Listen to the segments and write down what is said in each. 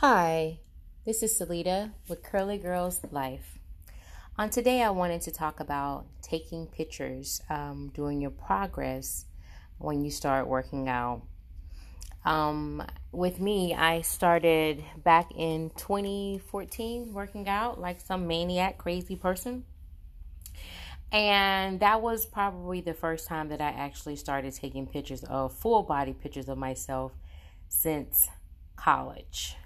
Hi, this is Salita with Curly Girls Life. On today, I wanted to talk about taking pictures um, during your progress when you start working out. Um, with me, I started back in 2014 working out like some maniac, crazy person. And that was probably the first time that I actually started taking pictures of full body pictures of myself since college.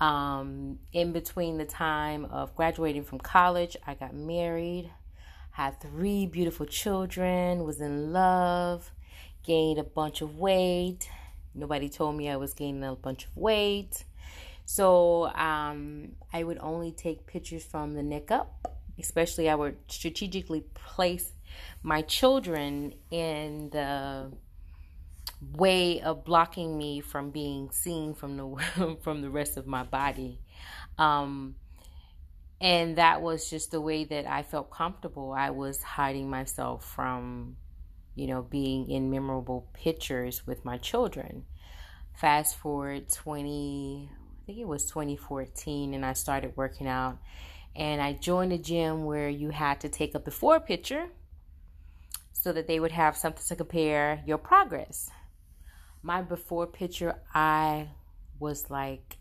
Um, in between the time of graduating from college, I got married, had three beautiful children, was in love, gained a bunch of weight. Nobody told me I was gaining a bunch of weight. So um, I would only take pictures from the neck up. Especially, I would strategically place my children in the way of blocking me from being seen from the from the rest of my body. Um, and that was just the way that I felt comfortable. I was hiding myself from you know being in memorable pictures with my children. Fast forward 20 I think it was 2014 and I started working out. And I joined a gym where you had to take a before picture so that they would have something to compare your progress my before picture, I was like,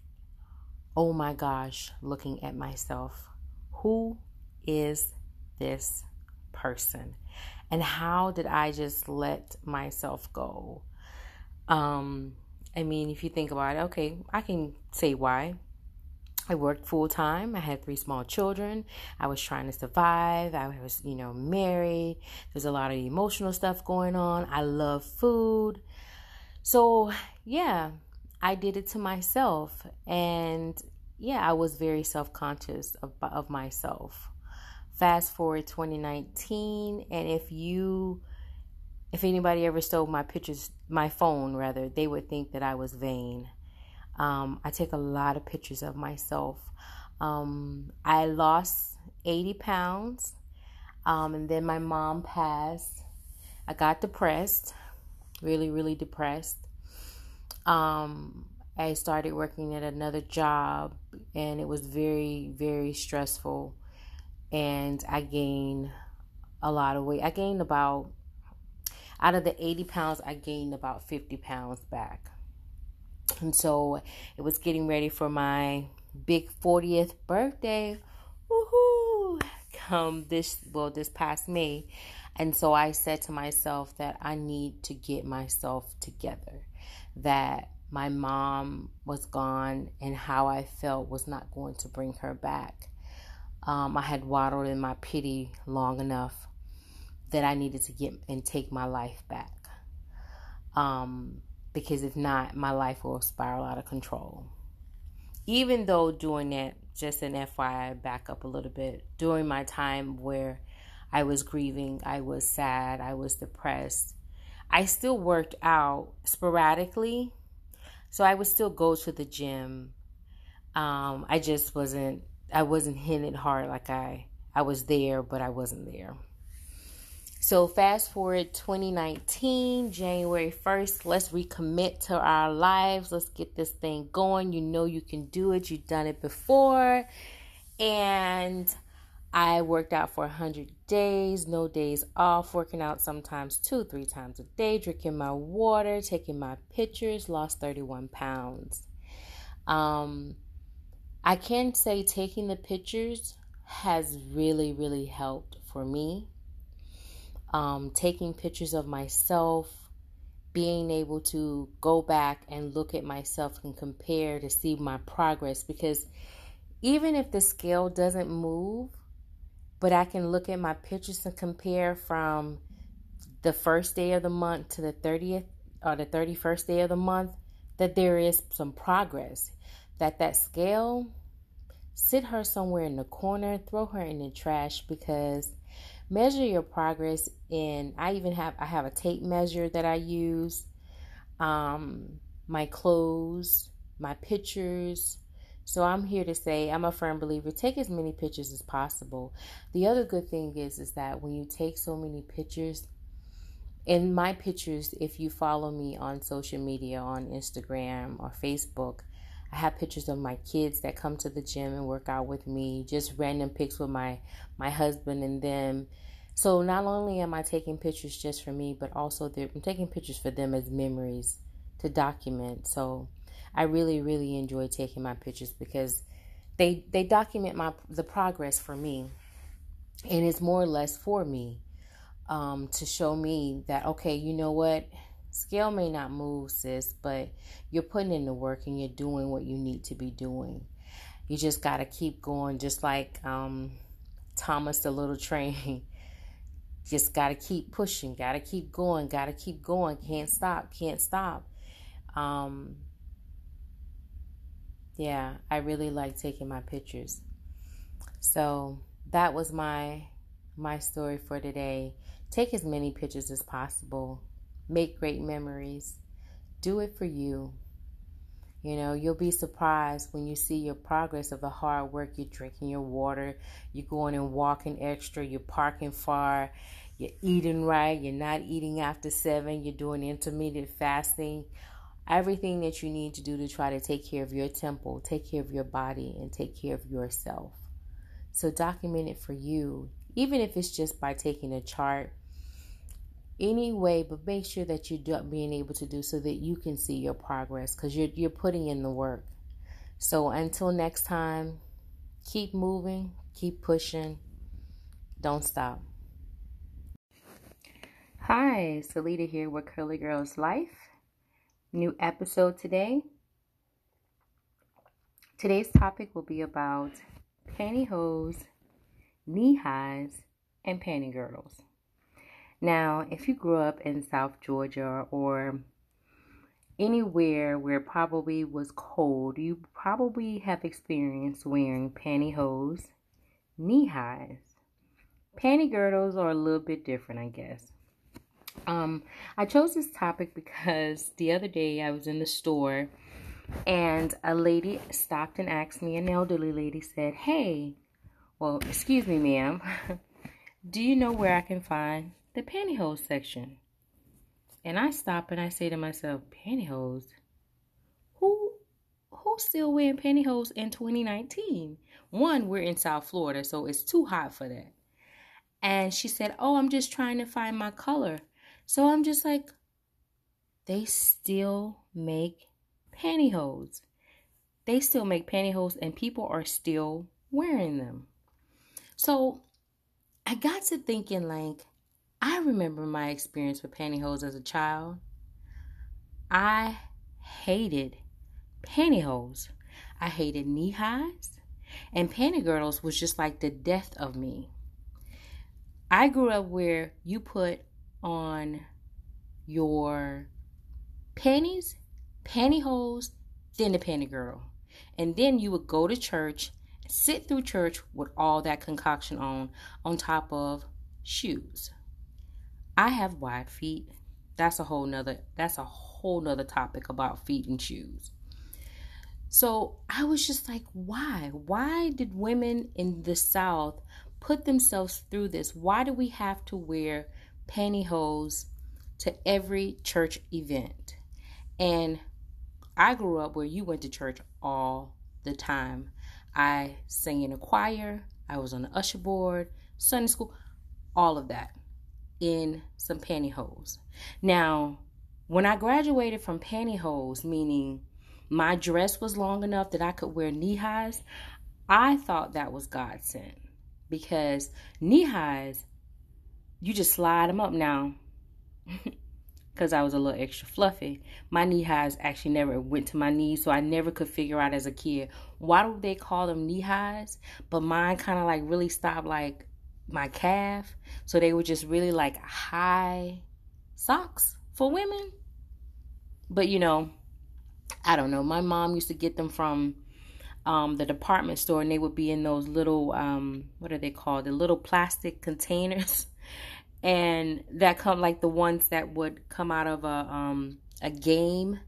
oh my gosh, looking at myself. Who is this person? And how did I just let myself go? Um, I mean, if you think about it, okay, I can say why. I worked full time. I had three small children. I was trying to survive. I was, you know, married. There's a lot of emotional stuff going on. I love food. So, yeah, I did it to myself. And yeah, I was very self conscious of, of myself. Fast forward 2019, and if you, if anybody ever stole my pictures, my phone rather, they would think that I was vain. Um, I take a lot of pictures of myself. Um, I lost 80 pounds, um, and then my mom passed. I got depressed really, really depressed. Um, I started working at another job and it was very, very stressful. And I gained a lot of weight. I gained about, out of the 80 pounds, I gained about 50 pounds back. And so it was getting ready for my big 40th birthday. Woohoo! Come this, well, this past May. And so I said to myself that I need to get myself together, that my mom was gone and how I felt was not going to bring her back. Um, I had waddled in my pity long enough that I needed to get and take my life back. Um, because if not, my life will spiral out of control. Even though doing that, just an FYI, back up a little bit, during my time where I was grieving, I was sad, I was depressed. I still worked out sporadically, so I would still go to the gym. Um, I just wasn't I wasn't hitting it hard like I I was there, but I wasn't there. So fast forward 2019, January 1st, let's recommit to our lives. Let's get this thing going. You know you can do it. You've done it before. And I worked out for 100 days, no days off, working out sometimes two, three times a day, drinking my water, taking my pictures, lost 31 pounds. Um, I can say taking the pictures has really, really helped for me. Um, taking pictures of myself, being able to go back and look at myself and compare to see my progress because even if the scale doesn't move, but I can look at my pictures and compare from the first day of the month to the 30th or the 31st day of the month that there is some progress. That that scale, sit her somewhere in the corner, throw her in the trash because measure your progress in I even have I have a tape measure that I use um my clothes, my pictures, so I'm here to say I'm a firm believer take as many pictures as possible. The other good thing is is that when you take so many pictures in my pictures if you follow me on social media on Instagram or Facebook, I have pictures of my kids that come to the gym and work out with me, just random pics with my my husband and them. So not only am I taking pictures just for me, but also I'm taking pictures for them as memories to document. So I really really enjoy taking my pictures because they they document my the progress for me. And it's more or less for me um, to show me that okay, you know what? Scale may not move, sis, but you're putting in the work and you're doing what you need to be doing. You just got to keep going, just like um, Thomas the Little Train. just got to keep pushing, got to keep going, got to keep going. Can't stop, can't stop. Um, yeah, I really like taking my pictures. So that was my my story for today. Take as many pictures as possible. Make great memories. Do it for you. You know, you'll be surprised when you see your progress of the hard work. You're drinking your water, you're going and walking extra, you're parking far, you're eating right, you're not eating after seven, you're doing intermittent fasting. Everything that you need to do to try to take care of your temple, take care of your body, and take care of yourself. So document it for you, even if it's just by taking a chart Anyway, but make sure that you're being able to do so that you can see your progress because you're you're putting in the work. So until next time, keep moving, keep pushing, don't stop. Hi, Salita here with Curly Girls Life. New episode today. Today's topic will be about pantyhose, knee highs, and panty girdles. Now, if you grew up in South Georgia or anywhere where probably was cold, you probably have experienced wearing pantyhose, knee highs. Panty girdles are a little bit different, I guess. Um, I chose this topic because the other day I was in the store and a lady stopped and asked me, an elderly lady said, Hey, well, excuse me, ma'am, do you know where I can find the pantyhose section. And I stop and I say to myself, pantyhose? Who who's still wearing pantyhose in 2019? One, we're in South Florida, so it's too hot for that. And she said, Oh, I'm just trying to find my color. So I'm just like, they still make pantyhose. They still make pantyhose and people are still wearing them. So I got to thinking like I remember my experience with pantyhose as a child. I hated pantyhose. I hated knee highs, and panty girdles was just like the death of me. I grew up where you put on your panties, pantyhose, then the panty girdle. And then you would go to church, sit through church with all that concoction on, on top of shoes. I have wide feet. That's a whole nother that's a whole nother topic about feet and shoes. So I was just like, why? Why did women in the South put themselves through this? Why do we have to wear pantyhose to every church event? And I grew up where you went to church all the time. I sang in a choir, I was on the usher board, Sunday school, all of that in some pantyhose. Now, when I graduated from pantyhose, meaning my dress was long enough that I could wear knee highs, I thought that was God sent because knee highs, you just slide them up now. Because I was a little extra fluffy. My knee highs actually never went to my knees, so I never could figure out as a kid why do they call them knee highs, but mine kind of like really stopped like my calf. So they were just really like high socks for women. But you know, I don't know. My mom used to get them from um, the department store, and they would be in those little um, what are they called? The little plastic containers, and that come like the ones that would come out of a um, a game,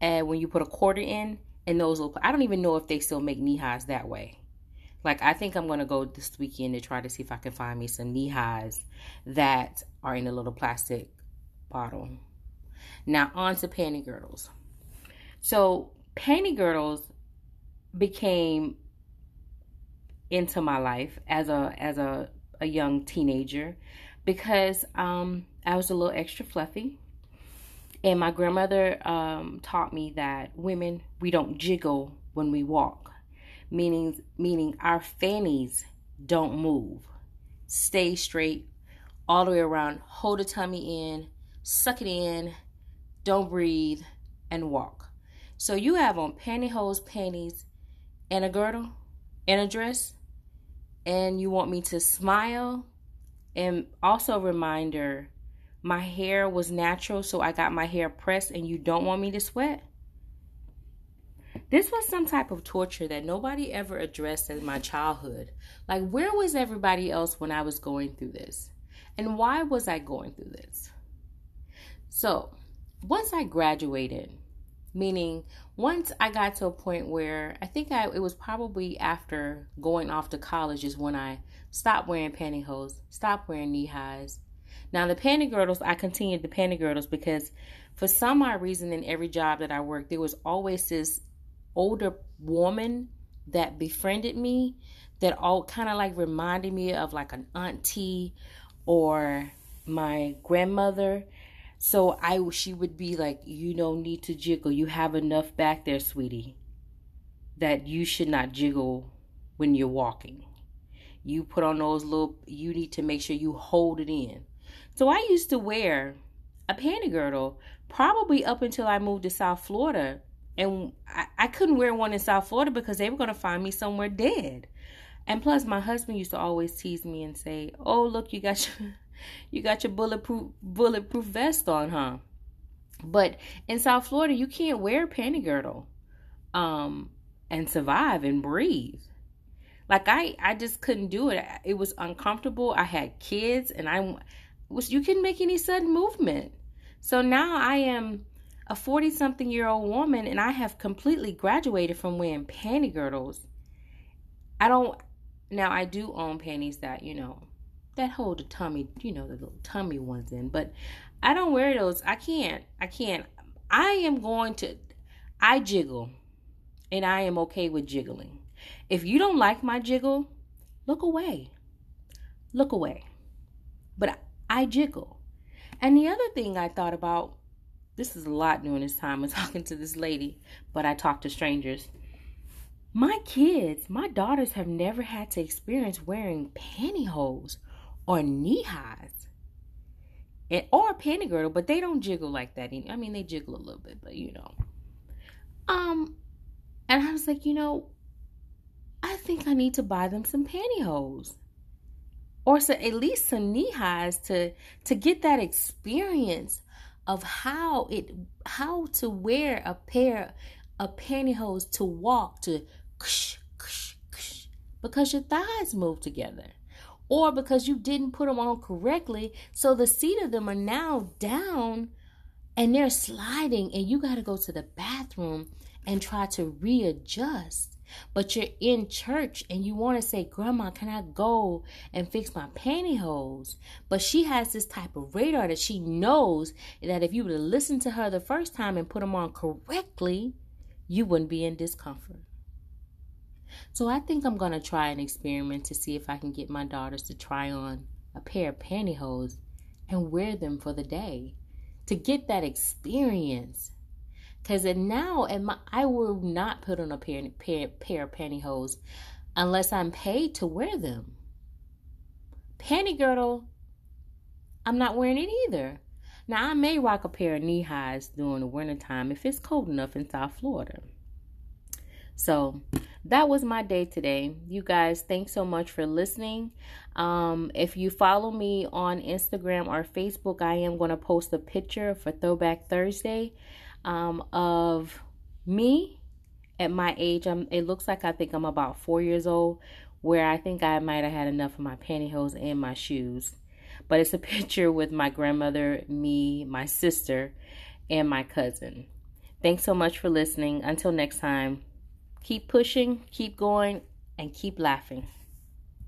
and when you put a quarter in, and those little. I don't even know if they still make knee highs that way. Like I think I'm gonna go this weekend to try to see if I can find me some knee highs that are in a little plastic bottle. Now on to panty girdles. So panty girdles became into my life as a as a, a young teenager because um, I was a little extra fluffy. And my grandmother um, taught me that women we don't jiggle when we walk, meaning meaning our fannies don't move. Stay straight all the way around. Hold the tummy in, suck it in, don't breathe, and walk. So you have on pantyhose, panties, and a girdle, and a dress, and you want me to smile. And also a reminder, my hair was natural, so I got my hair pressed, and you don't want me to sweat. This was some type of torture that nobody ever addressed in my childhood. Like, where was everybody else when I was going through this? And why was I going through this? So, once I graduated, meaning once I got to a point where I think I it was probably after going off to college is when I stopped wearing pantyhose, Stop wearing knee highs. Now the panty girdles, I continued the panty girdles because for some odd reason in every job that I worked, there was always this older woman that befriended me that all kind of like reminded me of like an auntie or my grandmother so I she would be like, you don't need to jiggle. You have enough back there, sweetie. That you should not jiggle when you're walking. You put on those little you need to make sure you hold it in. So I used to wear a panty girdle probably up until I moved to South Florida. And I, I couldn't wear one in South Florida because they were going to find me somewhere dead. And plus, my husband used to always tease me and say, Oh, look, you got your you got your bulletproof bulletproof vest on, huh? But in South Florida, you can't wear a panty girdle um, and survive and breathe. Like I, I just couldn't do it. It was uncomfortable. I had kids, and I was you couldn't make any sudden movement. So now I am a 40 something year old woman and I have completely graduated from wearing panty girdles. I don't now I do own panties that, you know, that hold the tummy, you know, the little tummy ones in. But I don't wear those. I can't. I can't. I am going to, I jiggle and I am okay with jiggling. If you don't like my jiggle, look away. Look away. But I jiggle. And the other thing I thought about, this is a lot during this time of talking to this lady, but I talk to strangers. My kids, my daughters have never had to experience wearing pantyhose or knee highs and or a panty girdle, but they don't jiggle like that. I mean, they jiggle a little bit, but you know. Um, and I was like, you know, think I need to buy them some pantyhose, or so at least some knee highs to to get that experience of how it how to wear a pair of pantyhose to walk to, because your thighs move together or because you didn't put them on correctly. So the seat of them are now down and they're sliding, and you got to go to the bathroom and try to readjust. But you're in church and you want to say, Grandma, can I go and fix my pantyhose? But she has this type of radar that she knows that if you would have listened to her the first time and put them on correctly, you wouldn't be in discomfort. So I think I'm going to try an experiment to see if I can get my daughters to try on a pair of pantyhose and wear them for the day to get that experience. Because now at my, I will not put on a pair, pair, pair of pantyhose unless I'm paid to wear them. Panty girdle, I'm not wearing it either. Now I may rock a pair of knee highs during the wintertime if it's cold enough in South Florida. So that was my day today. You guys, thanks so much for listening. Um, if you follow me on Instagram or Facebook, I am going to post a picture for Throwback Thursday um, of me at my age. I'm, it looks like I think I'm about four years old, where I think I might have had enough of my pantyhose and my shoes. But it's a picture with my grandmother, me, my sister, and my cousin. Thanks so much for listening. Until next time. Keep pushing, keep going, and keep laughing.